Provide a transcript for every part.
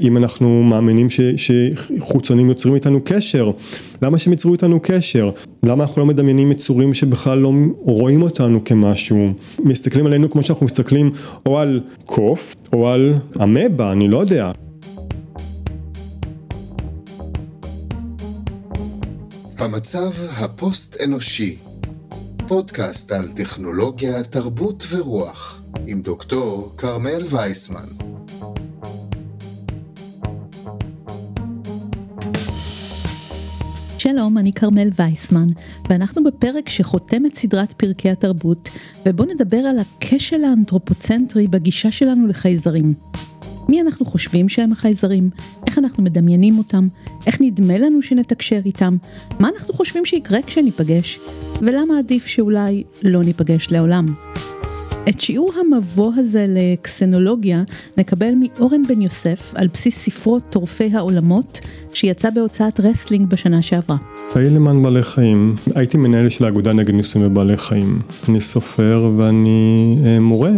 אם אנחנו מאמינים ש, שחוצונים יוצרים איתנו קשר, למה שהם יצרו איתנו קשר? למה אנחנו לא מדמיינים יצורים שבכלל לא רואים אותנו כמשהו? מסתכלים עלינו כמו שאנחנו מסתכלים או על קוף או על אמבה, אני לא יודע. המצב הפוסט-אנושי, פודקאסט על טכנולוגיה, תרבות ורוח, עם דוקטור כרמל וייסמן. שלום, אני כרמל וייסמן, ואנחנו בפרק שחותם את סדרת פרקי התרבות, ובו נדבר על הכשל האנתרופוצנטרי בגישה שלנו לחייזרים. מי אנחנו חושבים שהם החייזרים? איך אנחנו מדמיינים אותם? איך נדמה לנו שנתקשר איתם? מה אנחנו חושבים שיקרה כשניפגש? ולמה עדיף שאולי לא ניפגש לעולם? את שיעור המבוא הזה לקסנולוגיה נקבל מאורן בן יוסף על בסיס ספרו טורפי העולמות שיצא בהוצאת רסלינג בשנה שעברה. פעיל למען בעלי חיים, הייתי מנהל של האגודה נגד ניסויים בבעלי חיים. אני סופר ואני אה, מורה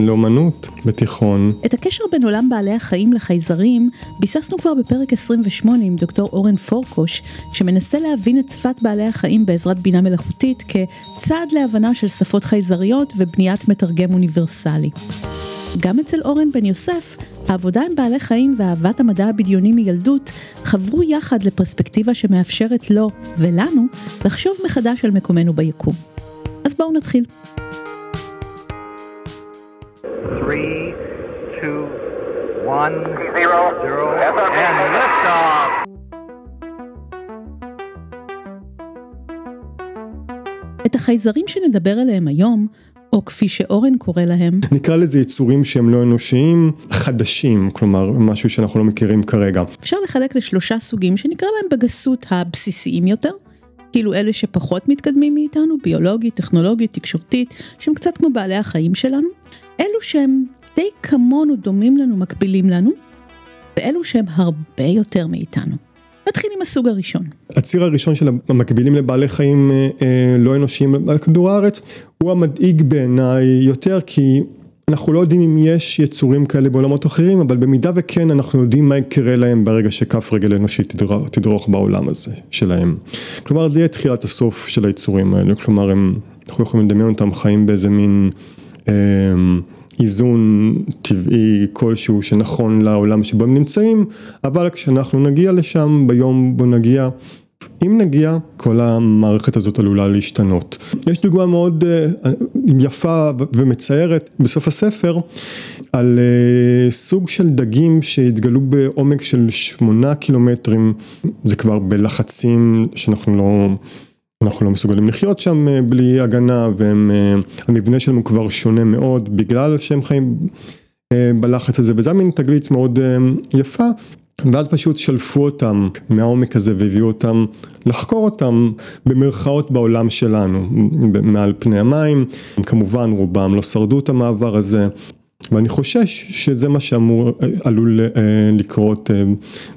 לאומנות בתיכון. את הקשר בין עולם בעלי החיים לחייזרים ביססנו כבר בפרק 28 עם דוקטור אורן פורקוש, שמנסה להבין את שפת בעלי החיים בעזרת בינה מלאכותית כצעד להבנה של שפות חייזריות ובניית מתרגם אוניברסלי. גם אצל אורן בן יוסף, העבודה עם בעלי חיים ואהבת המדע הבדיוני מילדות חברו יחד לפרספקטיבה שמאפשרת לו ולנו לחשוב מחדש על מקומנו ביקום. אז בואו נתחיל. 3, 2, 1, 0, and lift את החייזרים שנדבר עליהם היום או כפי שאורן קורא להם. נקרא לזה יצורים שהם לא אנושיים, חדשים, כלומר משהו שאנחנו לא מכירים כרגע. אפשר לחלק לשלושה סוגים שנקרא להם בגסות הבסיסיים יותר. כאילו אלה שפחות מתקדמים מאיתנו, ביולוגית, טכנולוגית, תקשורתית, שהם קצת כמו בעלי החיים שלנו. אלו שהם די כמונו, דומים לנו, מקבילים לנו, ואלו שהם הרבה יותר מאיתנו. נתחיל עם הסוג הראשון. הציר הראשון של המקבילים לבעלי חיים אה, אה, לא אנושיים על כדור הארץ הוא המדאיג בעיניי יותר כי אנחנו לא יודעים אם יש יצורים כאלה בעולמות אחרים אבל במידה וכן אנחנו יודעים מה יקרה להם ברגע שכף רגל אנושית תדרוך, תדרוך בעולם הזה שלהם. כלומר זה יהיה תחילת הסוף של היצורים האלה כלומר הם, אנחנו יכולים לדמיין אותם חיים באיזה מין אה, איזון טבעי כלשהו שנכון לעולם שבו הם נמצאים, אבל כשאנחנו נגיע לשם ביום בו נגיע, אם נגיע, כל המערכת הזאת עלולה להשתנות. יש דוגמה מאוד uh, יפה ומצערת בסוף הספר על uh, סוג של דגים שהתגלו בעומק של שמונה קילומטרים, זה כבר בלחצים שאנחנו לא... אנחנו לא מסוגלים לחיות שם אה, בלי הגנה והמבנה אה, הוא כבר שונה מאוד בגלל שהם חיים אה, בלחץ הזה וזה מין תגלית מאוד יפה. ואז פשוט שלפו אותם מהעומק הזה והביאו אותם לחקור אותם במרכאות בעולם שלנו מעל פני המים. כמובן רובם לא שרדו את המעבר הזה ואני חושש שזה מה שאמור, עלול אה, לקרות אה,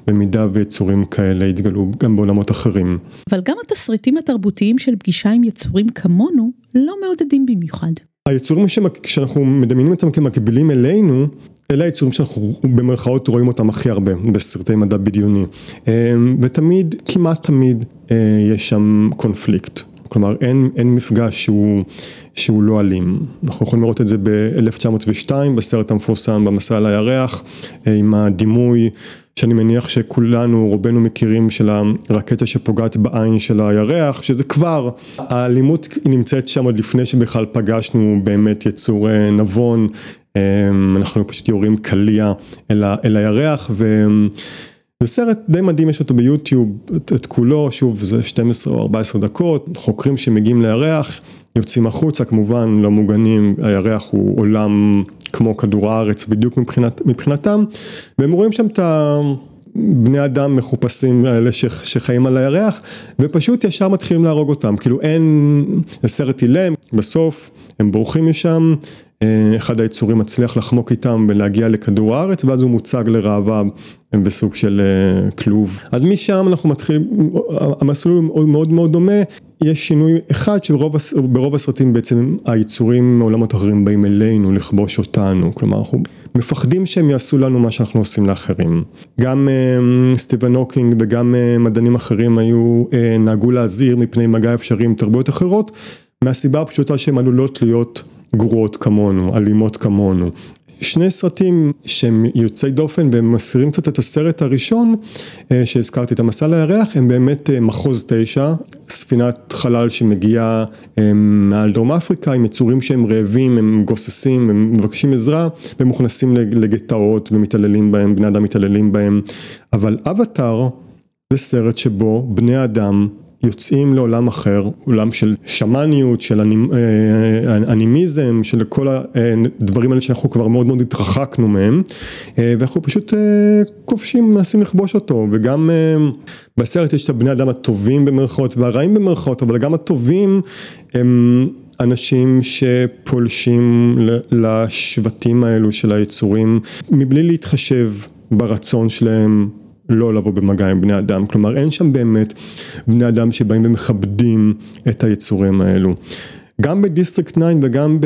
במידה ויצורים כאלה יתגלו גם בעולמות אחרים. אבל גם התסריטים התרבותיים של פגישה עם יצורים כמונו לא מעודדים במיוחד. היצורים שאנחנו מדמיינים אותם כמקבילים אלינו, אלה היצורים שאנחנו במרכאות רואים אותם הכי הרבה בסרטי מדע בדיוני. אה, ותמיד, כמעט תמיד, יש שם קונפליקט. כלומר אין, אין מפגש שהוא, שהוא לא אלים. אנחנו יכולים לראות את זה ב-1902 בסרט המפורסם במסע על הירח אה, עם הדימוי שאני מניח שכולנו רובנו מכירים של הרקטה שפוגעת בעין של הירח שזה כבר האלימות נמצאת שם עוד לפני שבכלל פגשנו באמת יצור אה, נבון אה, אנחנו פשוט יורים קליע אל, אל הירח ו... זה סרט די מדהים, יש אותו ביוטיוב, את, את כולו, שוב זה 12 או 14 דקות, חוקרים שמגיעים לירח, יוצאים החוצה, כמובן לא מוגנים, הירח הוא עולם כמו כדור הארץ בדיוק מבחינת, מבחינתם, והם רואים שם את הבני אדם מחופשים האלה שחיים על הירח, ופשוט ישר מתחילים להרוג אותם, כאילו אין, סרט אילם, בסוף הם בורחים משם, אחד היצורים מצליח לחמוק איתם ולהגיע לכדור הארץ ואז הוא מוצג לראווה בסוג של אה, כלוב. אז משם אנחנו מתחילים, המסלול הוא מאוד מאוד דומה, יש שינוי אחד שברוב הסרטים בעצם היצורים מעולמות אחרים באים אלינו לכבוש אותנו, כלומר אנחנו מפחדים שהם יעשו לנו מה שאנחנו עושים לאחרים. גם אה, סטיבן הוקינג וגם מדענים אחרים היו, נהגו להזהיר מפני מגע אפשרי עם תרבויות אחרות, מהסיבה הפשוטה שהן עלולות להיות גרועות כמונו, אלימות כמונו. שני סרטים שהם יוצאי דופן והם מזכירים קצת את הסרט הראשון שהזכרתי את המסע לירח הם באמת מחוז תשע ספינת חלל שמגיעה מעל דרום אפריקה עם יצורים שהם רעבים הם גוססים הם מבקשים עזרה והם מוכנסים לגטאות ומתעללים בהם בני אדם מתעללים בהם אבל אבטאר זה סרט שבו בני אדם יוצאים לעולם אחר, עולם של שמאניות, של אנימיזם, של כל הדברים האלה שאנחנו כבר מאוד מאוד התרחקנו מהם ואנחנו פשוט כובשים, מנסים לכבוש אותו. וגם בסרט יש את הבני אדם הטובים במרכאות והרעים במרכאות אבל גם הטובים הם אנשים שפולשים לשבטים האלו של היצורים מבלי להתחשב ברצון שלהם לא לבוא במגע עם בני אדם, כלומר אין שם באמת בני אדם שבאים ומכבדים את היצורים האלו. גם בדיסטריקט 9 וגם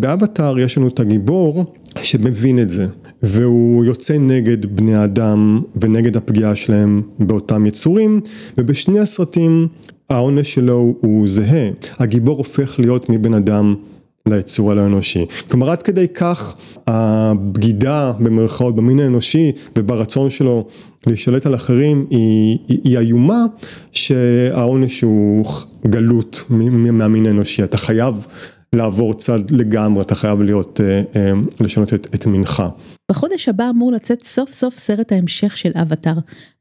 באבטאר יש לנו את הגיבור שמבין את זה והוא יוצא נגד בני אדם ונגד הפגיעה שלהם באותם יצורים ובשני הסרטים העונש שלו הוא זהה, הגיבור הופך להיות מבן אדם ליצור הלא אנושי. כלומר עד כדי כך הבגידה במרכאות במין האנושי וברצון שלו להשתלט על אחרים היא, היא איומה שהעונש הוא גלות מהמין האנושי, אתה חייב לעבור צד לגמרי, אתה חייב להיות, לשנות את, את מינך. בחודש הבא אמור לצאת סוף סוף סרט ההמשך של אבטאר,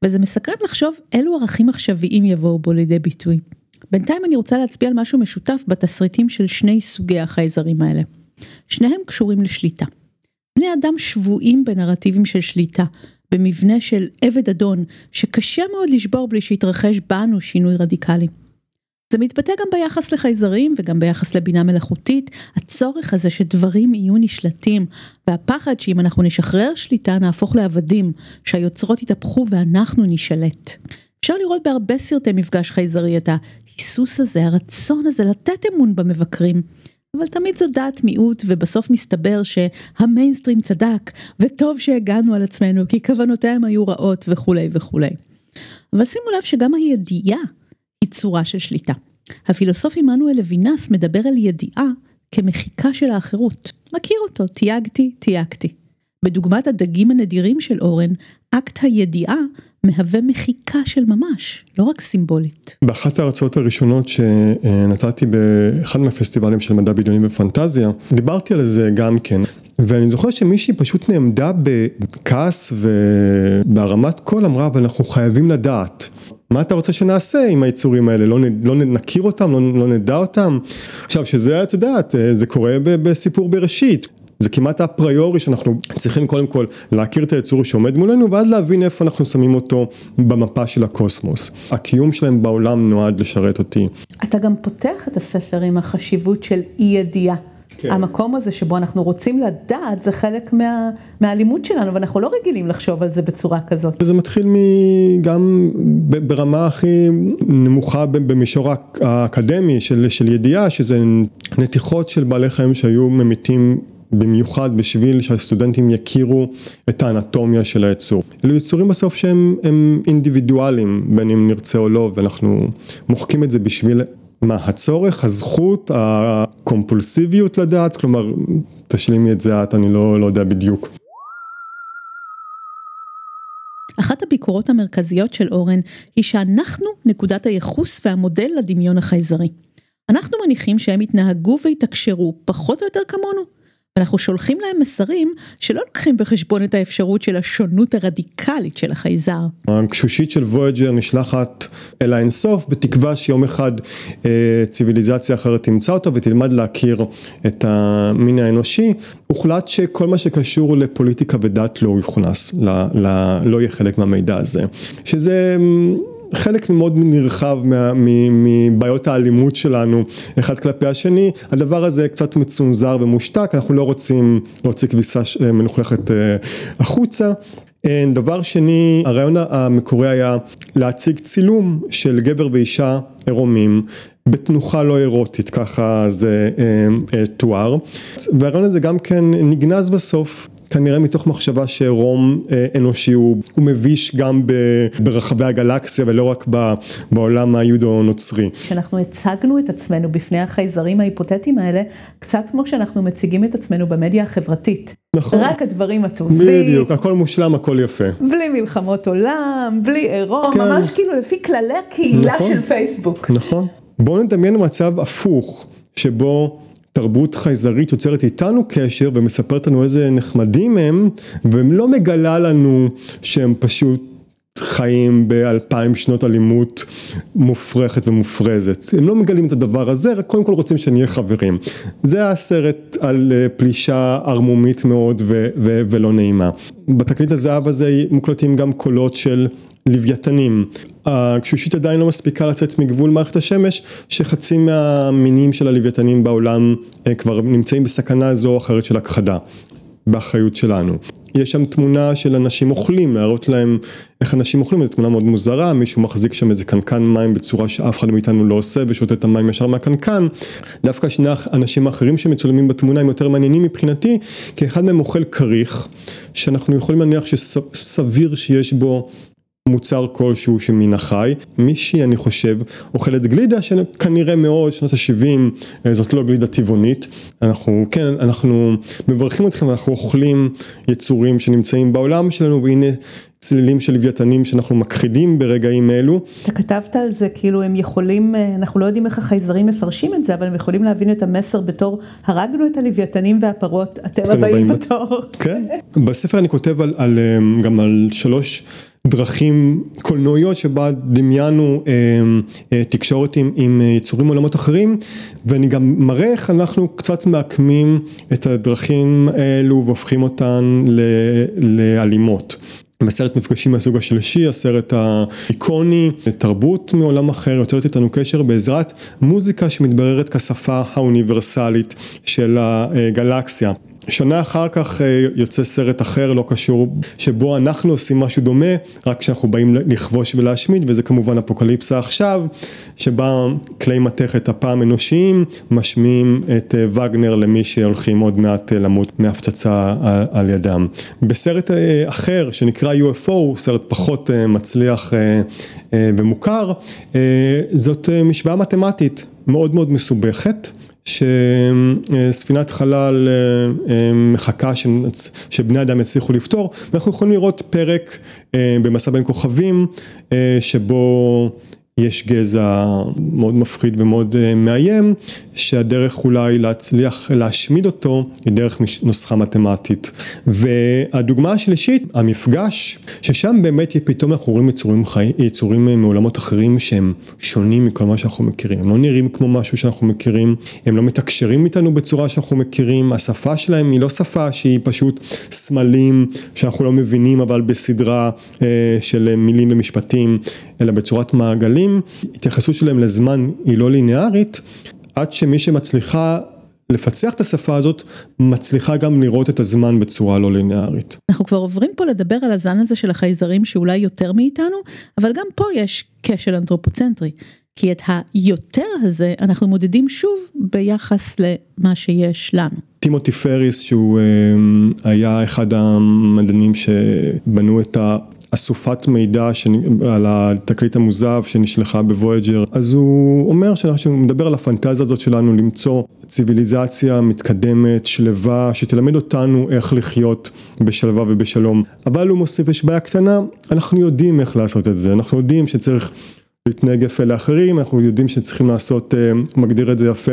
וזה מסקרן לחשוב אילו ערכים עכשוויים יבואו בו לידי ביטוי. בינתיים אני רוצה להצביע על משהו משותף בתסריטים של שני סוגי החייזרים האלה. שניהם קשורים לשליטה. בני אדם שבויים בנרטיבים של שליטה, במבנה של עבד אדון, שקשה מאוד לשבור בלי שיתרחש בנו שינוי רדיקלי. זה מתבטא גם ביחס לחייזרים וגם ביחס לבינה מלאכותית, הצורך הזה שדברים יהיו נשלטים, והפחד שאם אנחנו נשחרר שליטה נהפוך לעבדים, שהיוצרות יתהפכו ואנחנו נשלט. אפשר לראות בהרבה סרטי מפגש חייזרי את ההיסוס הזה, הרצון הזה לתת אמון במבקרים. אבל תמיד זו דעת מיעוט ובסוף מסתבר שהמיינסטרים צדק וטוב שהגענו על עצמנו כי כוונותיהם היו רעות וכולי וכולי. אבל שימו לב שגם הידיעה היא צורה של שליטה. הפילוסוף עמנואל לוינס מדבר על ידיעה כמחיקה של האחרות. מכיר אותו, תייגתי, תייגתי. בדוגמת הדגים הנדירים של אורן, אקט הידיעה מהווה מחיקה של ממש, לא רק סימבולית. באחת ההרצאות הראשונות שנתתי באחד מהפסטיבלים של מדע בדיוני ופנטזיה, דיברתי על זה גם כן. ואני זוכר שמישהי פשוט נעמדה בכעס ובהרמת קול אמרה אבל אנחנו חייבים לדעת. מה אתה רוצה שנעשה עם היצורים האלה, לא, לא נכיר אותם, לא, לא נדע אותם? עכשיו שזה את יודעת, זה קורה בסיפור בראשית, זה כמעט אפריורי שאנחנו צריכים קודם כל להכיר את היצור שעומד מולנו ואז להבין איפה אנחנו שמים אותו במפה של הקוסמוס. הקיום שלהם בעולם נועד לשרת אותי. אתה גם פותח את הספר עם החשיבות של אי ידיעה. כן. המקום הזה שבו אנחנו רוצים לדעת זה חלק מה, מהלימוד שלנו ואנחנו לא רגילים לחשוב על זה בצורה כזאת. זה מתחיל גם ברמה הכי נמוכה במישור האקדמי של, של ידיעה שזה נתיחות של בעלי חיים שהיו ממיתים במיוחד בשביל שהסטודנטים יכירו את האנטומיה של היצור. אלו יצורים בסוף שהם אינדיבידואלים בין אם נרצה או לא ואנחנו מוחקים את זה בשביל מה הצורך, הזכות, הקומפולסיביות לדעת, כלומר תשלימי את זה את, אני לא, לא יודע בדיוק. אחת הביקורות המרכזיות של אורן היא שאנחנו נקודת הייחוס והמודל לדמיון החייזרי. אנחנו מניחים שהם יתנהגו ויתקשרו פחות או יותר כמונו. אנחנו שולחים להם מסרים שלא לוקחים בחשבון את האפשרות של השונות הרדיקלית של החייזר. הקשושית של וויג'ר נשלחת אל האינסוף בתקווה שיום אחד אה, ציוויליזציה אחרת תמצא אותו ותלמד להכיר את המין האנושי. הוחלט שכל מה שקשור לפוליטיקה ודת לא יוכנס, לא, לא, לא יהיה חלק מהמידע הזה. שזה חלק מאוד נרחב מבעיות האלימות שלנו אחד כלפי השני, הדבר הזה קצת מצונזר ומושתק, אנחנו לא רוצים להוציא כביסה מלוכלכת החוצה, דבר שני, הרעיון המקורי היה להציג צילום של גבר ואישה עירומים בתנוחה לא אירוטית, ככה זה אה, תואר, והרעיון הזה גם כן נגנז בסוף. כנראה מתוך מחשבה שעירום אה, אנושי הוא, הוא מביש גם ברחבי הגלקסיה ולא רק בעולם היהודו-נוצרי. כשאנחנו הצגנו את עצמנו בפני החייזרים ההיפותטיים האלה, קצת כמו שאנחנו מציגים את עצמנו במדיה החברתית. נכון. רק הדברים הטובים. בדיוק, הכל מושלם, הכל יפה. בלי מלחמות עולם, בלי עירום, כן. ממש כאילו לפי כללי הקהילה נכון, של פייסבוק. נכון. בואו נדמיין מצב הפוך, שבו תרבות חייזרית יוצרת איתנו קשר ומספרת לנו איזה נחמדים הם, והם לא מגלה לנו שהם פשוט חיים באלפיים שנות אלימות מופרכת ומופרזת. הם לא מגלים את הדבר הזה, רק קודם כל רוצים שנהיה חברים. זה הסרט על אה, פלישה ערמומית מאוד ו- ו- ולא נעימה. בתקליט הזהב הזה מוקלטים גם קולות של לוויתנים. הגשושית עדיין לא מספיקה לצאת מגבול מערכת השמש, שחצי מהמינים של הלוויתנים בעולם אה, כבר נמצאים בסכנה זו או אחרת של הכחדה. באחריות שלנו. יש שם תמונה של אנשים אוכלים, להראות להם איך אנשים אוכלים, זו תמונה מאוד מוזרה, מישהו מחזיק שם איזה קנקן מים בצורה שאף אחד מאיתנו לא עושה ושותה את המים ישר מהקנקן, דווקא שני האנשים האחרים שמצולמים בתמונה הם יותר מעניינים מבחינתי, כי אחד מהם אוכל כריך, שאנחנו יכולים להניח שסביר שיש בו מוצר כלשהו שמן החי, מישהי אני חושב אוכלת גלידה שכנראה מאוד שנות ה-70 אה, זאת לא גלידה טבעונית, אנחנו כן אנחנו מברכים אתכם אנחנו אוכלים יצורים שנמצאים בעולם שלנו והנה צלילים של לוויתנים שאנחנו מכחידים ברגעים אלו. אתה כתבת על זה כאילו הם יכולים, אה, אנחנו לא יודעים איך החייזרים מפרשים את זה, אבל הם יכולים להבין את המסר בתור הרגנו את הלוויתנים והפרות, אתם הבאים בתור. כן, בספר אני כותב על, על, אה, גם על שלוש דרכים קולנועיות שבה דמיינו אה, אה, תקשורת עם, עם יצורים מעולמות אחרים ואני גם מראה איך אנחנו קצת מעקמים את הדרכים האלו והופכים אותן ל, לאלימות. בסרט מפגשים מהסוג השלישי, הסרט האיקוני, תרבות מעולם אחר, יוצרת איתנו קשר בעזרת מוזיקה שמתבררת כשפה האוניברסלית של הגלקסיה. שנה אחר כך אה, יוצא סרט אחר לא קשור שבו אנחנו עושים משהו דומה רק כשאנחנו באים לכבוש ולהשמיד וזה כמובן אפוקליפסה עכשיו שבה כלי מתכת הפעם אנושיים משמיעים את אה, וגנר למי שהולכים עוד מעט אה, למות מהפצצה על ידם. בסרט אחר שנקרא UFO סרט פחות מצליח ומוכר זאת משוואה מתמטית מאוד מאוד מסובכת שספינת חלל אה, אה, מחכה שבני אדם יצליחו לפתור ואנחנו יכולים לראות פרק אה, במסע בין כוכבים שבו יש גזע מאוד מפחיד ומאוד מאיים שהדרך אולי להצליח להשמיד אותו היא דרך נוסחה מתמטית. והדוגמה השלישית המפגש ששם באמת פתאום אנחנו רואים יצורים, חי... יצורים מעולמות אחרים שהם שונים מכל מה שאנחנו מכירים. הם לא נראים כמו משהו שאנחנו מכירים הם לא מתקשרים איתנו בצורה שאנחנו מכירים השפה שלהם היא לא שפה שהיא פשוט סמלים שאנחנו לא מבינים אבל בסדרה אה, של מילים ומשפטים אלא בצורת מעגלים התייחסות שלהם לזמן היא לא ליניארית עד שמי שמצליחה לפצח את השפה הזאת מצליחה גם לראות את הזמן בצורה לא ליניארית. אנחנו כבר עוברים פה לדבר על הזן הזה של החייזרים שאולי יותר מאיתנו, אבל גם פה יש כשל אנתרופוצנטרי. כי את היותר הזה אנחנו מודדים שוב ביחס למה שיש לנו. טימותי פריס שהוא אה, היה אחד המדענים שבנו את ה... אסופת מידע על התקליט המוזב שנשלחה בוויג'ר אז הוא אומר שאנחנו מדבר על הפנטזיה הזאת שלנו למצוא ציוויליזציה מתקדמת שלווה שתלמד אותנו איך לחיות בשלווה ובשלום. אבל הוא מוסיף יש בעיה קטנה אנחנו יודעים איך לעשות את זה. אנחנו יודעים שצריך להתנהג יפה לאחרים אנחנו יודעים שצריכים לעשות אה, מגדיר את זה יפה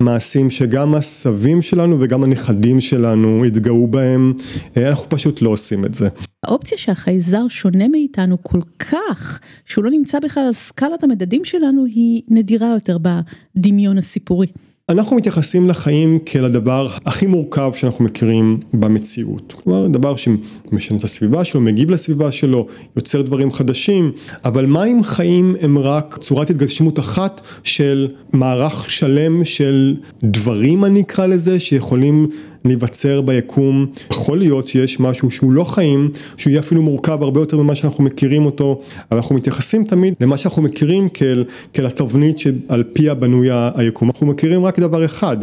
מעשים שגם הסבים שלנו וגם הנכדים שלנו התגאו בהם, אה, אנחנו פשוט לא עושים את זה. האופציה שהחייזר שונה מאיתנו כל כך, שהוא לא נמצא בכלל על סקלת המדדים שלנו, היא נדירה יותר בדמיון הסיפורי. אנחנו מתייחסים לחיים כאל הדבר הכי מורכב שאנחנו מכירים במציאות. כלומר, דבר שמשנה את הסביבה שלו, מגיב לסביבה שלו, יוצר דברים חדשים, אבל מה אם חיים הם רק צורת התגשמות אחת של מערך שלם של דברים אני אקרא לזה, שיכולים להיווצר ביקום, יכול להיות שיש משהו שהוא לא חיים, שהוא יהיה אפילו מורכב הרבה יותר ממה שאנחנו מכירים אותו, אבל אנחנו מתייחסים תמיד למה שאנחנו מכירים כאל, כאל התבנית שעל פיה בנוי היקום, אנחנו מכירים רק דבר אחד,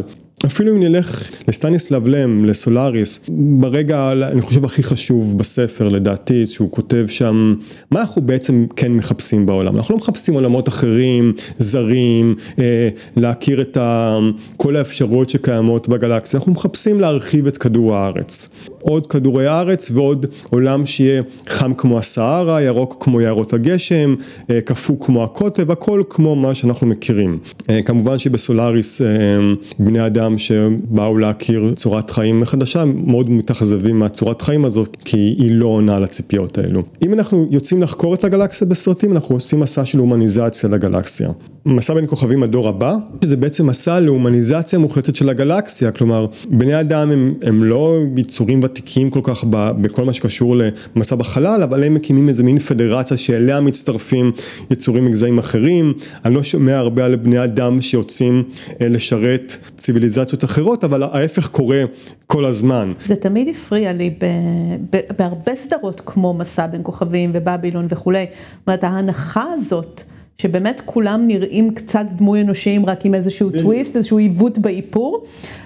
אפילו אם נלך לסטניסלב לם, לסולאריס, ברגע אני חושב הכי חשוב בספר לדעתי, שהוא כותב שם, מה אנחנו בעצם כן מחפשים בעולם, אנחנו לא מחפשים עולמות אחרים, זרים, אה, להכיר את ה, כל האפשרויות שקיימות בגלקסיה, אנחנו מחפשים להרחיב את כדור הארץ. עוד כדורי הארץ ועוד עולם שיהיה חם כמו הסהרה, ירוק כמו יערות הגשם, אה, קפוא כמו הקוטב, הכל כמו מה שאנחנו מכירים. אה, כמובן שבסולאריס אה, בני אדם שבאו להכיר צורת חיים חדשה מאוד מתאכזבים מהצורת חיים הזאת כי היא לא עונה לציפיות האלו. אם אנחנו יוצאים לחקור את הגלקסיה בסרטים אנחנו עושים מסע של הומניזציה לגלקסיה. מסע בין כוכבים הדור הבא, שזה בעצם מסע להומניזציה מוחלטת של הגלקסיה, כלומר בני אדם הם, הם לא יצורים ותיקים כל כך ב, בכל מה שקשור למסע בחלל, אבל הם מקימים איזה מין פדרציה שאליה מצטרפים יצורים מגזעים אחרים, אני לא שומע הרבה על בני אדם שיוצאים אה, לשרת ציוויליזציות אחרות, אבל ההפך קורה כל הזמן. זה תמיד הפריע לי ב, ב, בהרבה סדרות כמו מסע בין כוכבים ובבילון וכולי, זאת אומרת ההנחה הזאת שבאמת כולם נראים קצת דמוי אנושיים רק עם איזשהו טוויסט, איזשהו עיוות באיפור,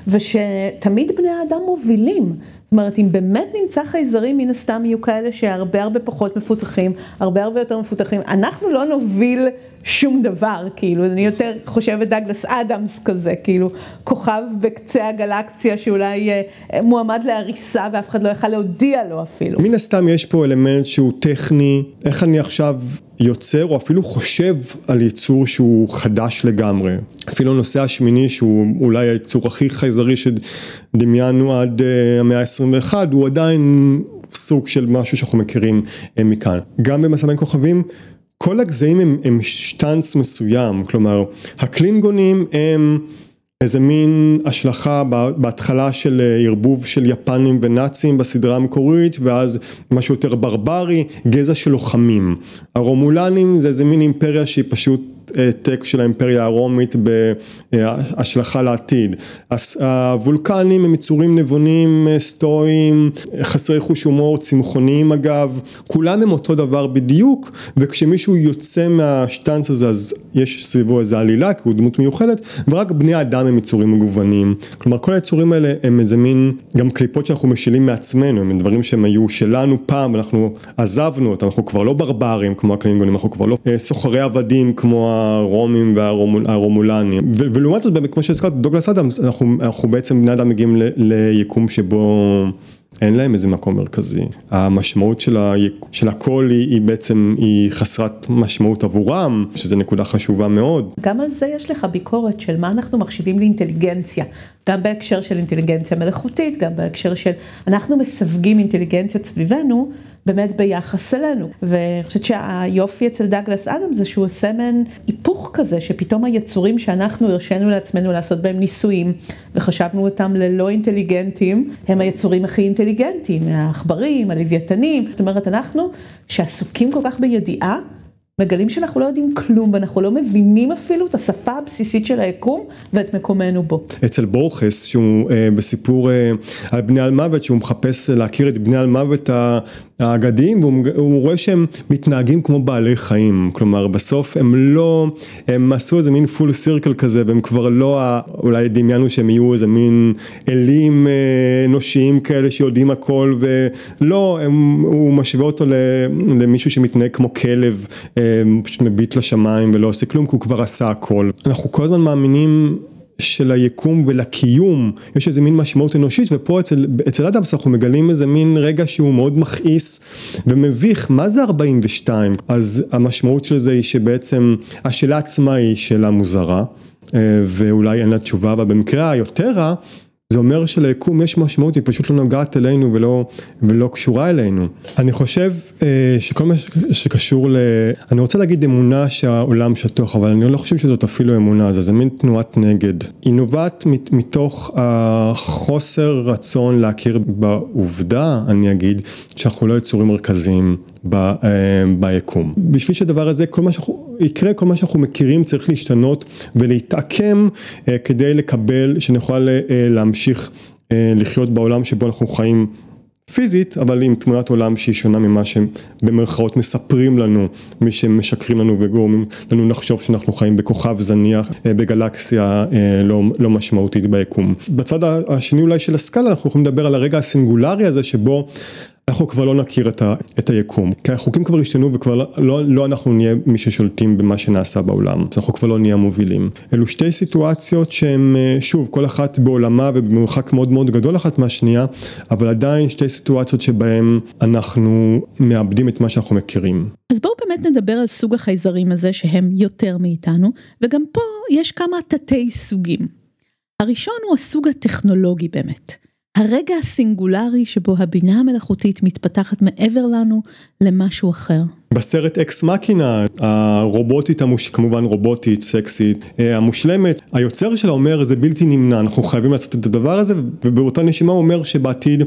ושתמיד בני האדם מובילים. זאת אומרת, אם באמת נמצא חייזרים, מן הסתם יהיו כאלה שהרבה הרבה פחות מפותחים, הרבה הרבה יותר מפותחים. אנחנו לא נוביל שום דבר, כאילו, אני יותר חושבת דגלס אדמס כזה, כאילו, כוכב בקצה הגלקציה שאולי אה, מועמד להריסה ואף אחד לא יכל להודיע לו אפילו. מן הסתם יש פה אלמנט שהוא טכני, איך אני עכשיו יוצר או אפילו חושב על יצור שהוא חדש לגמרי. אפילו הנושא השמיני שהוא אולי היצור הכי חייזרי שדמיינו עד uh, המאה ה-21 הוא עדיין סוג של משהו שאנחנו מכירים uh, מכאן. גם במסע בין כוכבים כל הגזעים הם, הם שטאנץ מסוים, כלומר הקלינגונים הם איזה מין השלכה בהתחלה של אה, ערבוב של יפנים ונאצים בסדרה המקורית ואז משהו יותר ברברי, גזע של לוחמים. הרומולנים זה איזה מין אימפריה שהיא פשוט העתק של האימפריה הרומית בהשלכה לעתיד. הוולקנים הם יצורים נבונים, סטואיים, חסרי חוש הומור, צמחוניים אגב, כולם הם אותו דבר בדיוק, וכשמישהו יוצא מהשטאנץ הזה אז יש סביבו איזה עלילה, כי הוא דמות מיוחדת, ורק בני אדם הם יצורים מגוונים. כלומר כל היצורים האלה הם איזה מין גם קליפות שאנחנו משילים מעצמנו, הם דברים שהם היו שלנו פעם, אנחנו עזבנו אותם, אנחנו כבר לא ברברים כמו הקלינגונים, אנחנו כבר לא אה, סוחרי עבדים כמו הרומים והרומולנים ולעומת זאת כמו שהזכרת דוגלס אדמס אנחנו, אנחנו בעצם בני אדם מגיעים ל, ליקום שבו אין להם איזה מקום מרכזי. המשמעות של, ה... של הכל היא, היא בעצם, היא חסרת משמעות עבורם, שזו נקודה חשובה מאוד. גם על זה יש לך ביקורת של מה אנחנו מחשיבים לאינטליגנציה. גם בהקשר של אינטליגנציה מלאכותית, גם בהקשר של אנחנו מסווגים אינטליגנציות סביבנו. באמת ביחס אלינו. ואני חושבת שהיופי אצל דאגלס אדם זה שהוא עושה מעין היפוך כזה, שפתאום היצורים שאנחנו הרשינו לעצמנו לעשות בהם ניסויים, וחשבנו אותם ללא אינטליגנטים, הם היצורים הכי אינטליגנטיים, העכברים, הלוויתנים. זאת אומרת, אנחנו שעסוקים כל כך בידיעה, מגלים שאנחנו לא יודעים כלום ואנחנו לא מבינים אפילו את השפה הבסיסית של היקום ואת מקומנו בו. אצל בורכס שהוא אה, בסיפור אה, על בני על מוות שהוא מחפש להכיר את בני על מוות האגדיים והוא רואה שהם מתנהגים כמו בעלי חיים כלומר בסוף הם לא הם עשו איזה מין פול סירקל כזה והם כבר לא אולי דמיינו שהם יהיו איזה מין אלים אה, אנושיים כאלה שיודעים הכל ולא הם, הוא משווה אותו למישהו שמתנהג כמו כלב. אה, פשוט מביט לשמיים ולא עושה כלום כי הוא כבר עשה הכל. אנחנו כל הזמן מאמינים של היקום ולקיום יש איזה מין משמעות אנושית ופה אצל, אצל אדמס אנחנו מגלים איזה מין רגע שהוא מאוד מכעיס ומביך. מה זה 42 אז המשמעות של זה היא שבעצם השאלה עצמה היא שאלה מוזרה אה, ואולי אין לה תשובה אבל במקרה היותר רע זה אומר שליקום יש משמעות, היא פשוט לא נוגעת אלינו ולא, ולא קשורה אלינו. אני חושב אה, שכל מה שקשור ל... אני רוצה להגיד אמונה שהעולם שטוח, אבל אני לא חושב שזאת אפילו אמונה, זה, מין תנועת נגד. היא נובעת מתוך החוסר רצון להכיר בעובדה, אני אגיד, שאנחנו לא יצורים מרכזיים ב, אה, ביקום. בשביל שהדבר הזה, כל מה שאנחנו, יקרה, כל מה שאנחנו מכירים צריך להשתנות ולהתעקם אה, כדי לקבל, שנוכל אה, להמשיך לחיות בעולם שבו אנחנו חיים פיזית, אבל עם תמונת עולם שהיא שונה ממה שהם במרכאות מספרים לנו, מי שמשקרים לנו וגורמים לנו לחשוב שאנחנו חיים בכוכב זניח, בגלקסיה לא, לא משמעותית ביקום. בצד השני אולי של הסקאלה אנחנו יכולים לדבר על הרגע הסינגולרי הזה שבו אנחנו כבר לא נכיר את, ה, את היקום, כי החוקים כבר השתנו וכבר לא, לא, לא אנחנו נהיה מי ששולטים במה שנעשה בעולם, אנחנו כבר לא נהיה מובילים. אלו שתי סיטואציות שהן שוב כל אחת בעולמה ובמרחק מאוד מאוד גדול אחת מהשנייה, אבל עדיין שתי סיטואציות שבהן אנחנו מאבדים את מה שאנחנו מכירים. אז בואו באמת נדבר על סוג החייזרים הזה שהם יותר מאיתנו, וגם פה יש כמה תתי סוגים. הראשון הוא הסוג הטכנולוגי באמת. הרגע הסינגולרי שבו הבינה המלאכותית מתפתחת מעבר לנו למשהו אחר. בסרט אקס מקינה הרובוטית המוש... כמובן רובוטית סקסית המושלמת היוצר שלה אומר זה בלתי נמנע אנחנו חייבים לעשות את הדבר הזה ובאותה נשימה הוא אומר שבעתיד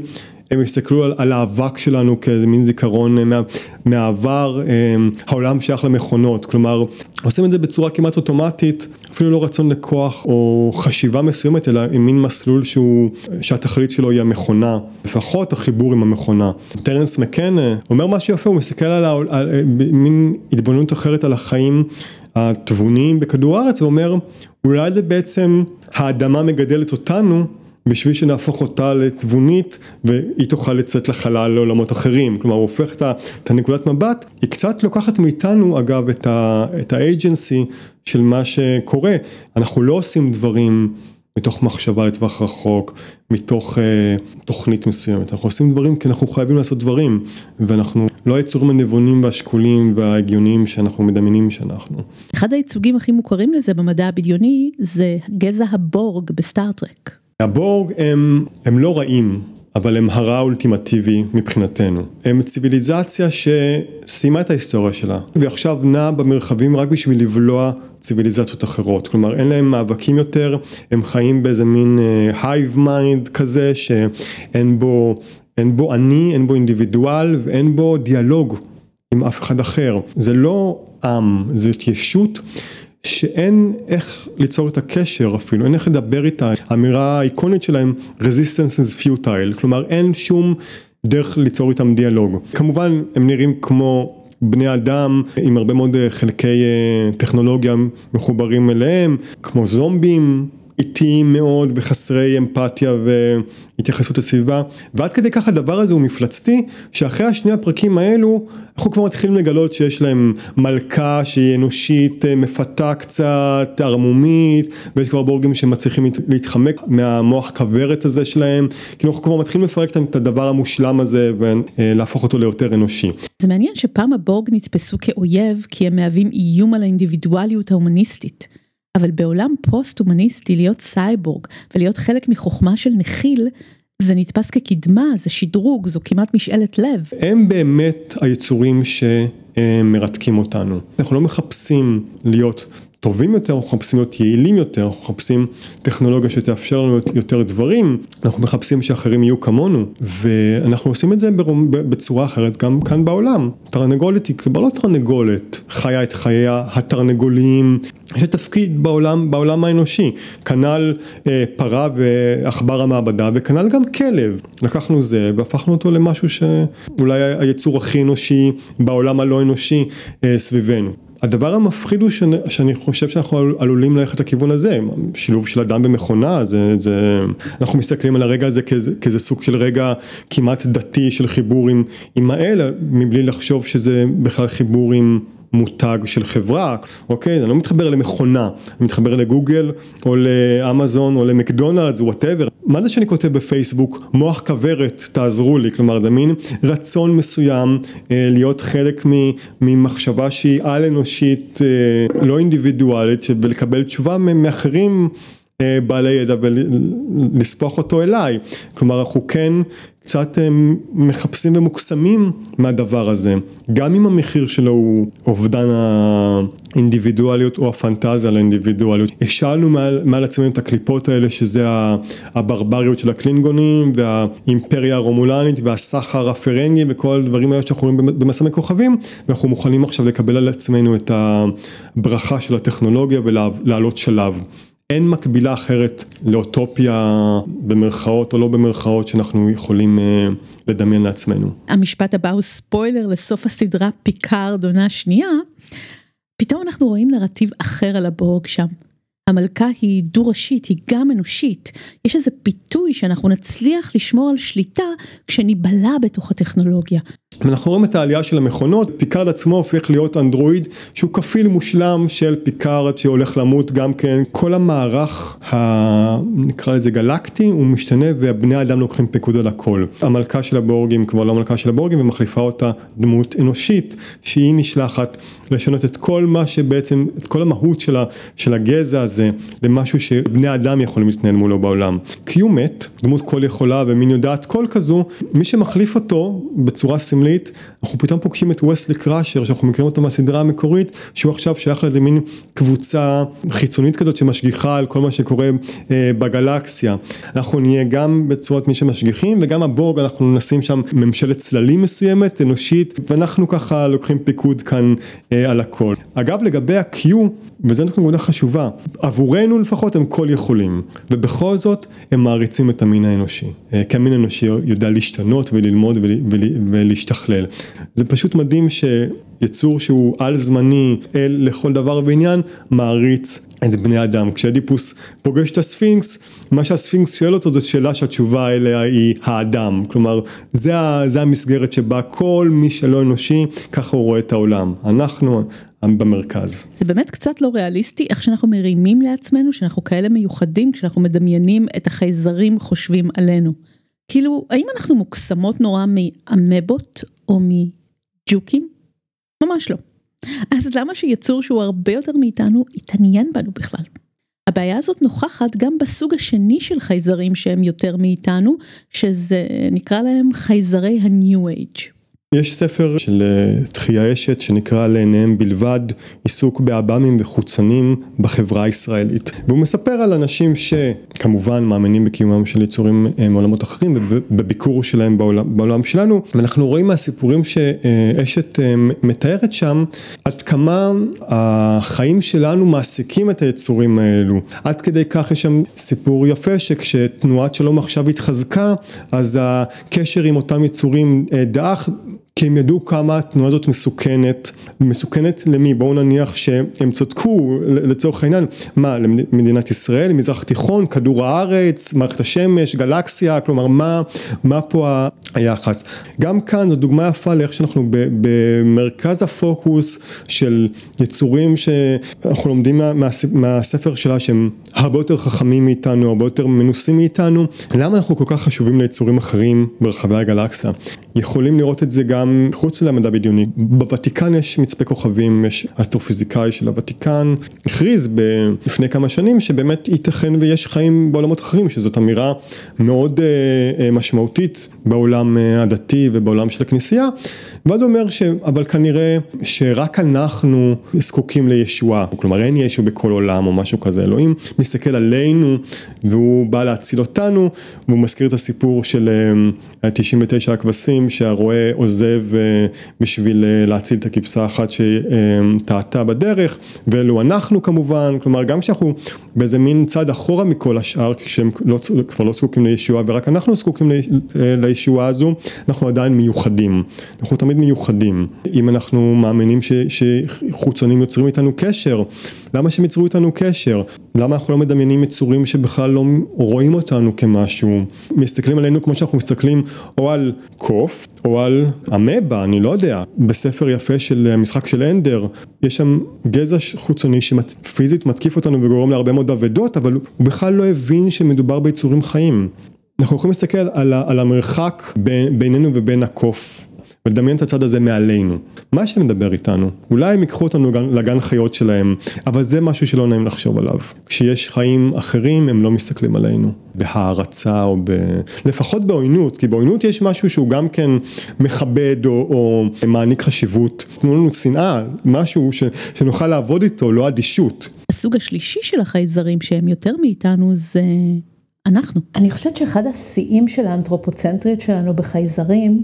הם יסתכלו על, על האבק שלנו כאיזה מין זיכרון מה, מהעבר, העולם שייך למכונות, כלומר עושים את זה בצורה כמעט אוטומטית, אפילו לא רצון לכוח או חשיבה מסוימת, אלא עם מין מסלול שהוא, שהתכלית שלו היא המכונה, לפחות החיבור עם המכונה. טרנס מקן אומר משהו יפה, הוא מסתכל על, על, על מין התבוננות אחרת על החיים התבוניים בכדור הארץ, ואומר אולי זה בעצם האדמה מגדלת אותנו בשביל שנהפוך אותה לתבונית והיא תוכל לצאת לחלל לעולמות אחרים, כלומר הוא הופך את הנקודת מבט, היא קצת לוקחת מאיתנו אגב את האג'נסי של מה שקורה, אנחנו לא עושים דברים מתוך מחשבה לטווח רחוק, מתוך uh, תוכנית מסוימת, אנחנו עושים דברים כי אנחנו חייבים לעשות דברים ואנחנו לא היצורים הנבונים והשקולים וההגיוניים שאנחנו מדמיינים שאנחנו. אחד הייצוגים הכי מוכרים לזה במדע הבדיוני זה גזע הבורג בסטארטרק. הבורג הם, הם לא רעים, אבל הם הרע האולטימטיבי מבחינתנו. הם ציוויליזציה שסיימה את ההיסטוריה שלה, ועכשיו נעה במרחבים רק בשביל לבלוע ציוויליזציות אחרות. כלומר אין להם מאבקים יותר, הם חיים באיזה מין hive אה, mind כזה שאין בו, אין בו אני, אין בו אינדיבידואל ואין בו דיאלוג עם אף אחד אחר. זה לא עם, זאת ישות. שאין איך ליצור את הקשר אפילו, אין איך לדבר איתה, האמירה האיקונית שלהם resistance is futile, כלומר אין שום דרך ליצור איתם דיאלוג. כמובן הם נראים כמו בני אדם עם הרבה מאוד חלקי טכנולוגיה מחוברים אליהם, כמו זומבים. איטיים מאוד וחסרי אמפתיה והתייחסות לסביבה ועד כדי כך הדבר הזה הוא מפלצתי שאחרי השני הפרקים האלו אנחנו כבר מתחילים לגלות שיש להם מלכה שהיא אנושית מפתה קצת ערמומית ויש כבר בורגים שמצליחים להתחמק מהמוח כוורת הזה שלהם כאילו אנחנו כבר מתחילים לפרק את הדבר המושלם הזה ולהפוך אותו ליותר אנושי. זה מעניין שפעם הבורג נתפסו כאויב כי הם מהווים איום על האינדיבידואליות ההומניסטית. אבל בעולם פוסט-הומניסטי להיות סייבורג ולהיות חלק מחוכמה של נחיל זה נתפס כקדמה, זה שדרוג, זו כמעט משאלת לב. הם באמת היצורים שמרתקים אותנו. אנחנו לא מחפשים להיות טובים יותר, אנחנו מחפשים להיות יעילים יותר, אנחנו מחפשים טכנולוגיה שתאפשר לנו יותר דברים, אנחנו מחפשים שאחרים יהיו כמונו, ואנחנו עושים את זה בצורה אחרת גם כאן בעולם. תרנגולת היא כבר לא תרנגולת, חיה את חייה התרנגוליים, יש תפקיד בעולם, בעולם האנושי, כנ"ל אה, פרה ועכבר המעבדה וכנ"ל גם כלב, לקחנו זה והפכנו אותו למשהו שאולי היצור הכי אנושי בעולם הלא אנושי אה, סביבנו. הדבר המפחיד הוא שאני, שאני חושב שאנחנו עלולים ללכת לכיוון הזה, שילוב של אדם במכונה, זה, זה, אנחנו מסתכלים על הרגע הזה כאיזה, כאיזה סוג של רגע כמעט דתי של חיבור עם, עם האל, מבלי לחשוב שזה בכלל חיבור עם מותג של חברה, אוקיי? אני לא מתחבר למכונה, אני מתחבר לגוגל או לאמזון או למקדונלדס, whatever. מה זה שאני כותב בפייסבוק, מוח כוורת, תעזרו לי, כלומר זה מין רצון מסוים אה, להיות חלק ממחשבה שהיא על אנושית, אה, לא אינדיבידואלית, ולקבל תשובה מאחרים. בעלי ידע ולספוח אותו אליי, כלומר אנחנו כן קצת מחפשים ומוקסמים מהדבר הזה, גם אם המחיר שלו הוא אובדן האינדיבידואליות או הפנטזיה על האינדיבידואליות. השאלנו מעל, מעל עצמנו את הקליפות האלה שזה הברבריות של הקלינגונים והאימפריה הרומולנית והסחר הפרנגי וכל הדברים האלה שאנחנו רואים במסע מכוכבים ואנחנו מוכנים עכשיו לקבל על עצמנו את הברכה של הטכנולוגיה ולעלות שלב. אין מקבילה אחרת לאוטופיה במרכאות או לא במרכאות שאנחנו יכולים אה, לדמיין לעצמנו. המשפט הבא הוא ספוילר לסוף הסדרה פיקארד עונה שנייה. פתאום אנחנו רואים נרטיב אחר על הבורג שם. המלכה היא דו-ראשית, היא גם אנושית. יש איזה פיתוי שאנחנו נצליח לשמור על שליטה כשניבלע בתוך הטכנולוגיה. אנחנו רואים את העלייה של המכונות, פיקארד עצמו הופך להיות אנדרואיד שהוא כפיל מושלם של פיקארד שהולך למות גם כן, כל המערך ה... נקרא לזה גלקטי הוא משתנה ובני האדם לוקחים פיקוד על הכל. המלכה של הבורגים כבר לא המלכה של הבורגים ומחליפה אותה דמות אנושית שהיא נשלחת לשנות את כל מה שבעצם, את כל המהות של, ה... של הגזע הזה למשהו שבני אדם יכולים להתנהל מולו בעולם. Q מת, דמות כל יכולה ומין יודעת כל כזו, מי שמחליף אותו בצורה סמלית סמלית, אנחנו פתאום פוגשים את וסלי קראשר שאנחנו מכירים אותו מהסדרה המקורית, שהוא עכשיו שייך לאיזה מין קבוצה חיצונית כזאת שמשגיחה על כל מה שקורה אה, בגלקסיה. אנחנו נהיה גם בצורת מי שמשגיחים וגם הבורג אנחנו נשים שם ממשלת צללים מסוימת, אנושית, ואנחנו ככה לוקחים פיקוד כאן אה, על הכל. אגב לגבי ה-Q, וזו נקודה חשובה, עבורנו לפחות הם כל יכולים, ובכל זאת הם מעריצים את המין האנושי, אה, כי המין האנושי יודע להשתנות וללמוד ולהשתכלל. זה פשוט מדהים שיצור שהוא על זמני אל לכל דבר ועניין מעריץ את בני אדם. כשאדיפוס פוגש את הספינקס, מה שהספינקס שואל אותו זו שאלה שהתשובה אליה היא האדם. כלומר, זה, זה המסגרת שבה כל מי שלא אנושי, ככה הוא רואה את העולם. אנחנו, במרכז. זה באמת קצת לא ריאליסטי איך שאנחנו מרימים לעצמנו שאנחנו כאלה מיוחדים כשאנחנו מדמיינים את החייזרים חושבים עלינו. כאילו האם אנחנו מוקסמות נורא מאמבות או מג'וקים? ממש לא. אז למה שיצור שהוא הרבה יותר מאיתנו יתעניין בנו בכלל? הבעיה הזאת נוכחת גם בסוג השני של חייזרים שהם יותר מאיתנו, שזה נקרא להם חייזרי ה-New Age. יש ספר של אה, תחייה אשת שנקרא לעיניהם בלבד עיסוק בעב"מים וחוצנים בחברה הישראלית. והוא מספר על אנשים שכמובן מאמינים בקיומם של יצורים אה, מעולמות אחרים ובביקור שלהם בעולם, בעולם שלנו. ואנחנו רואים מהסיפורים שאשת אה, מתארת שם עד כמה החיים שלנו מעסיקים את היצורים האלו. עד כדי כך יש שם סיפור יפה שכשתנועת שלום עכשיו התחזקה אז הקשר עם אותם יצורים דעך כי הם ידעו כמה התנועה הזאת מסוכנת, מסוכנת למי? בואו נניח שהם צדקו לצורך העניין, מה למדינת ישראל, מזרח תיכון, כדור הארץ, מערכת השמש, גלקסיה, כלומר מה, מה פה היחס. גם כאן זו דוגמה יפה לאיך שאנחנו במרכז הפוקוס של יצורים שאנחנו לומדים מה, מה, מהספר שלה שהם הרבה יותר חכמים מאיתנו, הרבה יותר מנוסים מאיתנו, למה אנחנו כל כך חשובים ליצורים אחרים ברחבי הגלקסיה? יכולים לראות את זה גם חוץ למדע בדיוני, בוותיקן יש מצפה כוכבים, יש אסטרופיזיקאי של הוותיקן, הכריז ב- לפני כמה שנים שבאמת ייתכן ויש חיים בעולמות אחרים, שזאת אמירה מאוד אה, אה, משמעותית בעולם אה, הדתי ובעולם של הכנסייה, ואז הוא אומר ש... אבל כנראה שרק אנחנו זקוקים לישועה, כלומר אין ישו בכל עולם או משהו כזה, אלוהים מסתכל עלינו והוא בא להציל אותנו, והוא מזכיר את הסיפור של 99 אה, הכבשים שהרועה עוזב אה, בשביל אה, להציל את הכבשה האחת שטעתה בדרך, ואלו אנחנו כמובן, כלומר גם כשאנחנו באיזה מין צד אחורה מכל השאר, כשהם לא, כבר לא זקוקים לישועה ורק אנחנו זקוקים לישועה הזו, אנחנו עדיין מיוחדים, אנחנו תמיד מיוחדים, אם אנחנו מאמינים ש, שחוצונים יוצרים איתנו קשר, למה שהם יצרו איתנו קשר? למה אנחנו לא מדמיינים יצורים שבכלל לא רואים אותנו כמשהו? מסתכלים עלינו כמו שאנחנו מסתכלים או על קוף או על אמבה, אני לא יודע. בספר יפה של משחק של אנדר, יש שם גזע חוצוני שפיזית מתקיף אותנו וגורם להרבה מאוד אבדות, אבל הוא בכלל לא הבין שמדובר ביצורים חיים. אנחנו יכולים להסתכל על, על המרחק בינינו ובין הקוף. ולדמיין את הצד הזה מעלינו. מה שמדבר איתנו, אולי הם ייקחו אותנו לגן חיות שלהם, אבל זה משהו שלא נעים לחשוב עליו. כשיש חיים אחרים הם לא מסתכלים עלינו בהערצה או ב... לפחות בעוינות, כי בעוינות יש משהו שהוא גם כן מכבד או, או מעניק חשיבות. תנו לנו שנאה, משהו ש... שנוכל לעבוד איתו, לא אדישות. הסוג השלישי של החייזרים שהם יותר מאיתנו זה אנחנו. אני חושבת שאחד השיאים של האנתרופוצנטריות שלנו בחייזרים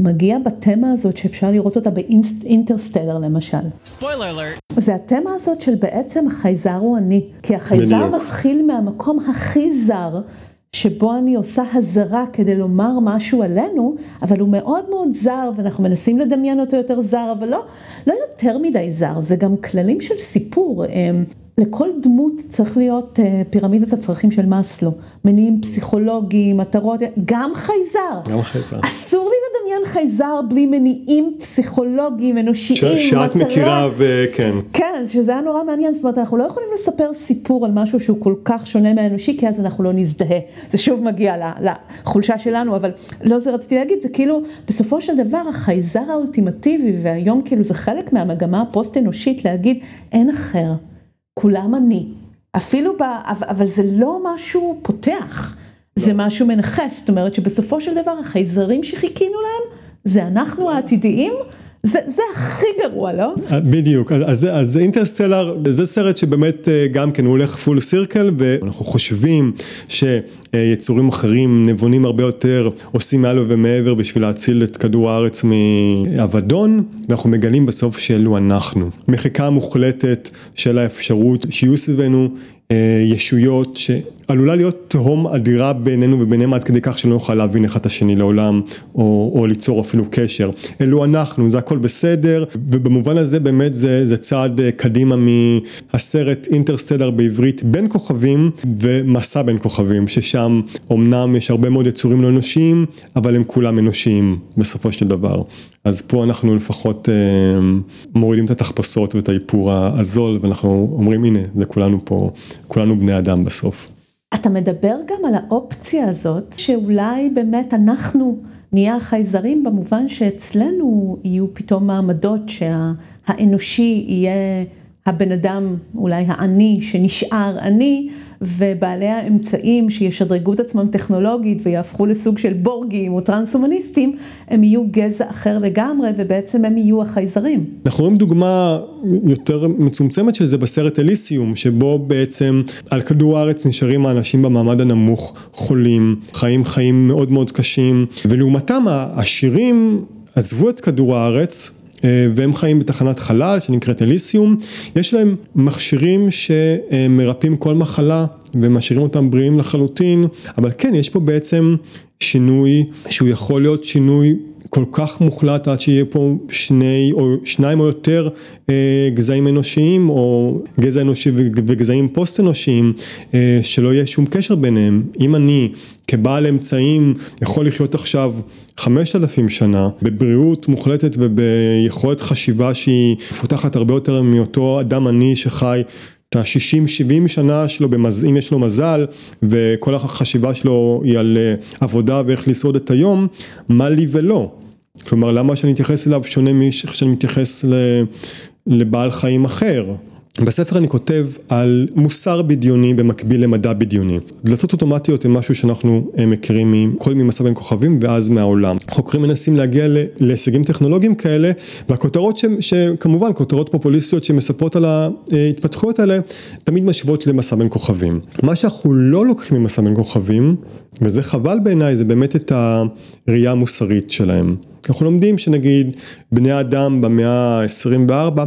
מגיע בתמה הזאת שאפשר לראות אותה באינטרסטלר למשל. Spoiler alert. זה התמה הזאת של בעצם החייזר הוא אני. כי החייזר בדיוק. מתחיל מהמקום הכי זר, שבו אני עושה הזרה כדי לומר משהו עלינו, אבל הוא מאוד מאוד זר, ואנחנו מנסים לדמיין אותו יותר זר, אבל לא, לא יותר מדי זר, זה גם כללים של סיפור. לכל דמות צריך להיות אה, פירמידת הצרכים של מאסלו, מניעים פסיכולוגיים, מטרות, גם חייזר. גם חייזר. אסור לי לדמיין חייזר בלי מניעים פסיכולוגיים, אנושיים, ש- שאת מטרה. מכירה וכן. כן, שזה היה נורא מעניין, זאת אומרת, אנחנו לא יכולים לספר סיפור על משהו שהוא כל כך שונה מהאנושי, כי אז אנחנו לא נזדהה. זה שוב מגיע לחולשה שלנו, אבל לא זה רציתי להגיד, זה כאילו, בסופו של דבר, החייזר האולטימטיבי, והיום כאילו זה חלק מהמגמה הפוסט-אנושית להגיד, אין אחר, כולם אני. אפילו ב... אבל- זה לא משהו פותח, זה משהו מנכס, זאת אומרת שבסופו של דבר החייזרים שחיכינו להם, זה אנחנו העתידיים, זה, זה הכי גרוע, לא? בדיוק, אז, אז, אינטרסטלר זה סרט שבאמת אה, גם כן הוא הולך פול סירקל ואנחנו חושבים שיצורים אחרים נבונים הרבה יותר עושים מעל ומעבר בשביל להציל את כדור הארץ מאבדון ואנחנו מגלים בסוף שאלו אנחנו. מחיקה מוחלטת של האפשרות שיהיו סביבנו אה, ישויות שעלולה להיות תהום אדירה בינינו וביניהם עד כדי כך שלא נוכל להבין אחד את השני לעולם או, או ליצור אפילו קשר. אלו אנחנו, זה הכל בסדר ובמובן הזה באמת זה, זה צעד אה, קדימה מהסרט אינטרסטלר בעברית בין כוכבים ומסע בין כוכבים ששם אמנם יש הרבה מאוד יצורים לא אנושיים אבל הם כולם אנושיים בסופו של דבר. אז פה אנחנו לפחות אה, מורידים את התחפושות ואת האיפור הזול ואנחנו אומרים הנה זה כולנו פה, כולנו בני אדם בסוף. אתה מדבר גם על האופציה הזאת, שאולי באמת אנחנו נהיה החייזרים במובן שאצלנו יהיו פתאום מעמדות שהאנושי יהיה הבן אדם, אולי העני, שנשאר עני, ובעלי האמצעים שישדרגו את עצמם טכנולוגית ויהפכו לסוג של בורגים או טרנס-הומניסטים, הם יהיו גזע אחר לגמרי ובעצם הם יהיו החייזרים. אנחנו רואים דוגמה יותר מצומצמת של זה בסרט אליסיום שבו בעצם על כדור הארץ נשארים האנשים במעמד הנמוך חולים חיים חיים מאוד מאוד קשים ולעומתם העשירים עזבו את כדור הארץ והם חיים בתחנת חלל שנקראת אליסיום, יש להם מכשירים שמרפאים כל מחלה ומשאירים אותם בריאים לחלוטין, אבל כן יש פה בעצם שינוי שהוא יכול להיות שינוי כל כך מוחלט עד שיהיה פה שני או שניים או יותר אה, גזעים אנושיים או גזע אנושי וגזעים פוסט אנושיים אה, שלא יהיה שום קשר ביניהם. אם אני כבעל אמצעים יכול לחיות עכשיו חמשת אלפים שנה בבריאות מוחלטת וביכולת חשיבה שהיא מפותחת הרבה יותר מאותו אדם עני שחי את ה-60-70 שנה שלו, במז... אם יש לו מזל וכל החשיבה שלו היא על אה, עבודה ואיך לשרוד את היום, מה לי ולא? כלומר למה שאני אתייחס אליו שונה מאיך שאני מתייחס. לבעל חיים אחר? בספר אני כותב על מוסר בדיוני במקביל למדע בדיוני. דלתות אוטומטיות הם משהו שאנחנו אה, מכירים קודם ממסע בין כוכבים ואז מהעולם. חוקרים מנסים להגיע להישגים טכנולוגיים כאלה והכותרות ש, שכמובן כותרות פופוליסטיות שמספרות על ההתפתחויות האלה תמיד משוות למסע בין כוכבים. מה שאנחנו לא לוקחים ממסע בין כוכבים וזה חבל בעיניי זה באמת את הראייה המוסרית שלהם. אנחנו לומדים שנגיד בני אדם במאה ה-24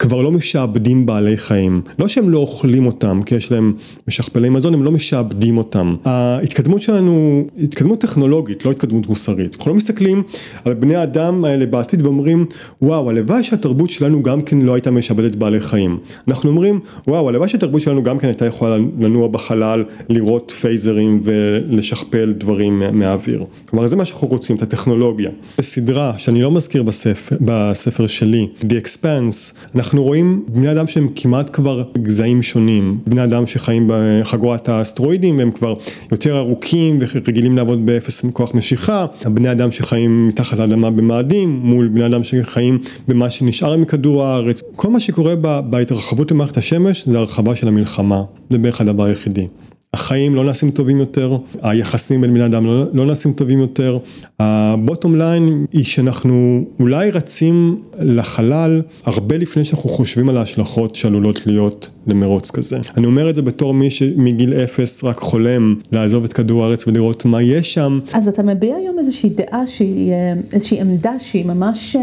כבר לא משעבדים בעלי חיים, לא שהם לא אוכלים אותם כי יש להם משכפלי מזון, הם לא משעבדים אותם. ההתקדמות שלנו, התקדמות טכנולוגית, לא התקדמות מוסרית. אנחנו לא מסתכלים על בני האדם האלה בעתיד ואומרים, וואו, הלוואי שהתרבות שלנו גם כן לא הייתה משעבדת בעלי חיים. אנחנו אומרים, וואו, הלוואי שהתרבות שלנו גם כן הייתה יכולה לנוע בחלל, לראות פייזרים ולשכפל דברים מהאוויר. כלומר, זה מה שאנחנו רוצים, את הטכנולוגיה. בסדרה שאני לא מזכיר בספר, בספר שלי, The Expanse, אנחנו רואים בני אדם שהם כמעט כבר גזעים שונים, בני אדם שחיים בחגורת האסטרואידים והם כבר יותר ארוכים ורגילים לעבוד באפס כוח משיכה, הבני אדם שחיים מתחת לאדמה במאדים מול בני אדם שחיים במה שנשאר מכדור הארץ, כל מה שקורה בהתרחבות למערכת השמש זה הרחבה של המלחמה, זה בערך הדבר היחידי. החיים לא נעשים טובים יותר, היחסים בין בני אדם לא, לא נעשים טובים יותר, ה bottom line היא שאנחנו אולי רצים לחלל הרבה לפני שאנחנו חושבים על ההשלכות שעלולות להיות למרוץ כזה. אני אומר את זה בתור מי שמגיל אפס רק חולם לעזוב את כדור הארץ ולראות מה יש שם. אז אתה מביע היום איזושהי דעה שהיא, אה, איזושהי עמדה שהיא ממש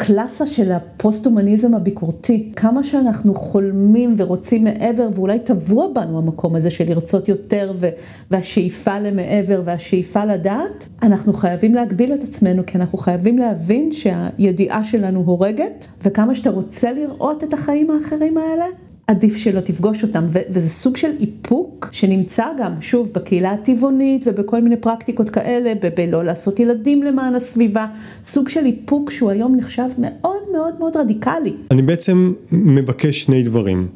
אה, קלאסה של הפוסט-הומניזם הביקורתי. כמה שאנחנו חולמים ורוצים מעבר ואולי טבוע בנו המקום הזה של לרצות יותר והשאיפה למעבר והשאיפה לדעת, אנחנו חייבים להגביל את עצמנו כי אנחנו חייבים להבין שהידיעה שלנו הורגת וכמה שאתה רוצה לראות את החיים האחרים האלה, עדיף שלא תפגוש אותם, ו- וזה סוג של איפוק שנמצא גם, שוב, בקהילה הטבעונית ובכל מיני פרקטיקות כאלה, בלא לעשות ילדים למען הסביבה, סוג של איפוק שהוא היום נחשב מאוד מאוד מאוד רדיקלי. אני בעצם מבקש שני דברים.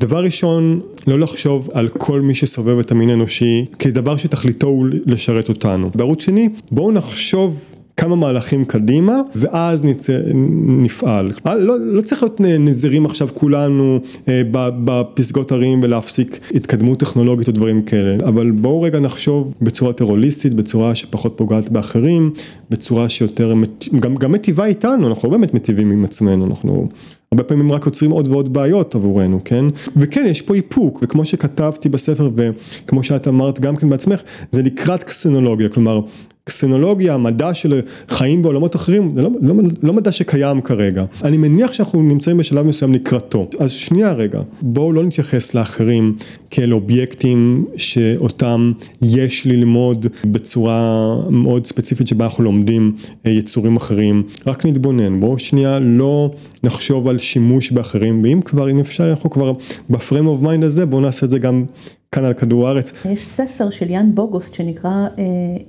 דבר ראשון, לא לחשוב על כל מי שסובב את המין האנושי כדבר שתכליתו הוא לשרת אותנו. בערוץ שני, בואו נחשוב כמה מהלכים קדימה ואז נצא, נפעל. אה, לא, לא צריך להיות נזירים עכשיו כולנו אה, בפסגות הרים ולהפסיק התקדמות טכנולוגית או דברים כאלה, אבל בואו רגע נחשוב בצורה טרוריסטית, בצורה שפחות פוגעת באחרים, בצורה שיותר, גם, גם מטיבה איתנו, אנחנו לא באמת מטיבים עם עצמנו, אנחנו הרבה פעמים רק יוצרים עוד ועוד בעיות עבורנו, כן? וכן, יש פה איפוק, וכמו שכתבתי בספר וכמו שאת אמרת גם כן בעצמך, זה לקראת קסנולוגיה, כלומר קסנולוגיה, מדע של חיים בעולמות אחרים, זה לא, לא, לא מדע שקיים כרגע. אני מניח שאנחנו נמצאים בשלב מסוים לקראתו. אז שנייה רגע, בואו לא נתייחס לאחרים כאל אובייקטים שאותם יש ללמוד בצורה מאוד ספציפית שבה אנחנו לומדים אה, יצורים אחרים. רק נתבונן, בואו שנייה לא נחשוב על שימוש באחרים, ואם כבר, אם אפשר, אנחנו כבר ב frame of mind הזה, בואו נעשה את זה גם כאן על כדור הארץ. יש ספר של איאן בוגוסט שנקרא אה,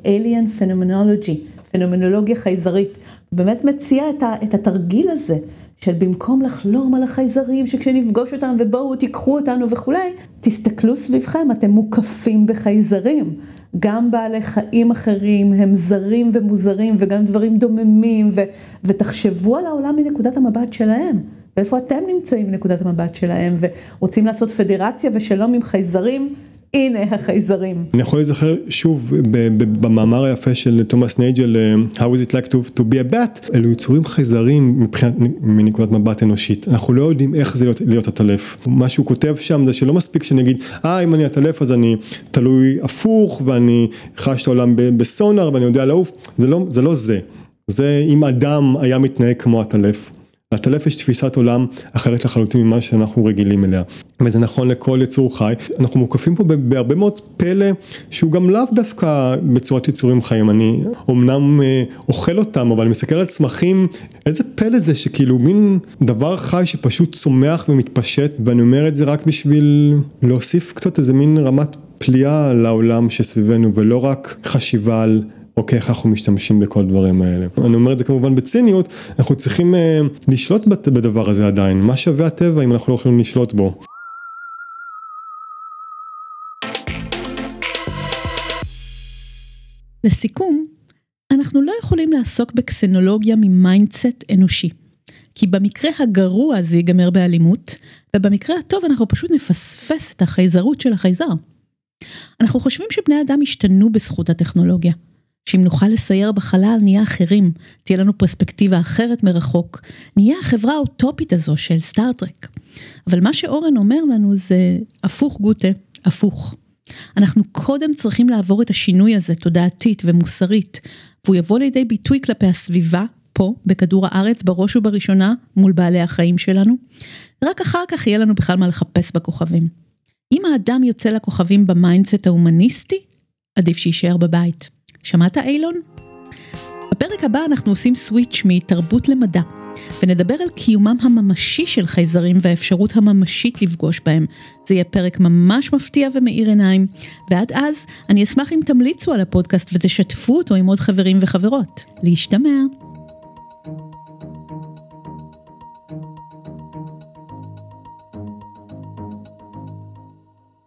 Alien Phenomenology, פנומנולוגיה חייזרית, באמת מציע את, ה, את התרגיל הזה של במקום לחלום על החייזרים שכשנפגוש אותם ובואו תיקחו אותנו וכולי, תסתכלו סביבכם, אתם מוקפים בחייזרים. גם בעלי חיים אחרים הם זרים ומוזרים וגם דברים דוממים ו, ותחשבו על העולם מנקודת המבט שלהם. ואיפה אתם נמצאים מנקודת המבט שלהם ורוצים לעשות פדרציה ושלום עם חייזרים. הנה החייזרים. אני יכול להיזכר שוב במאמר היפה של תומאס נייג'ל, How is it like to, to be a bat, אלו יצורים חייזרים מבחינת, מנקודת מבט אנושית, אנחנו לא יודעים איך זה להיות, להיות עטלף, מה שהוא כותב שם זה שלא מספיק שנגיד, אה אם אני עטלף אז אני תלוי הפוך ואני חש את העולם בסונאר ואני יודע לעוף, זה לא זה, לא זה, זה אם אדם היה מתנהג כמו עטלף. לטלף יש תפיסת עולם אחרת לחלוטין ממה שאנחנו רגילים אליה. וזה נכון לכל יצור חי. אנחנו מוקפים פה בהרבה מאוד פלא שהוא גם לאו דווקא בצורת יצורים חיים. אני אומנם אה, אוכל אותם אבל אני מסתכל על צמחים, איזה פלא זה שכאילו מין דבר חי שפשוט צומח ומתפשט ואני אומר את זה רק בשביל להוסיף קצת איזה מין רמת פליאה לעולם שסביבנו ולא רק חשיבה על אוקיי, איך אנחנו משתמשים בכל הדברים האלה. אני אומר את זה כמובן בציניות, אנחנו צריכים אה, לשלוט בדבר הזה עדיין, מה שווה הטבע אם אנחנו לא יכולים לשלוט בו. לסיכום, אנחנו לא יכולים לעסוק בקסנולוגיה מ mindset אנושי. כי במקרה הגרוע זה ייגמר באלימות, ובמקרה הטוב אנחנו פשוט נפספס את החייזרות של החייזר. אנחנו חושבים שבני אדם השתנו בזכות הטכנולוגיה. שאם נוכל לסייר בחלל נהיה אחרים, תהיה לנו פרספקטיבה אחרת מרחוק, נהיה החברה האוטופית הזו של סטארטרק. אבל מה שאורן אומר לנו זה הפוך גוטה, הפוך. אנחנו קודם צריכים לעבור את השינוי הזה תודעתית ומוסרית, והוא יבוא לידי ביטוי כלפי הסביבה, פה, בכדור הארץ, בראש ובראשונה, מול בעלי החיים שלנו. רק אחר כך יהיה לנו בכלל מה לחפש בכוכבים. אם האדם יוצא לכוכבים ב mindset ההומניסטי, עדיף שיישאר בבית. שמעת אילון? בפרק הבא אנחנו עושים switch מתרבות למדע, ונדבר על קיומם הממשי של חייזרים והאפשרות הממשית לפגוש בהם. זה יהיה פרק ממש מפתיע ומאיר עיניים, ועד אז אני אשמח אם תמליצו על הפודקאסט ותשתפו אותו עם עוד חברים וחברות. להשתמע.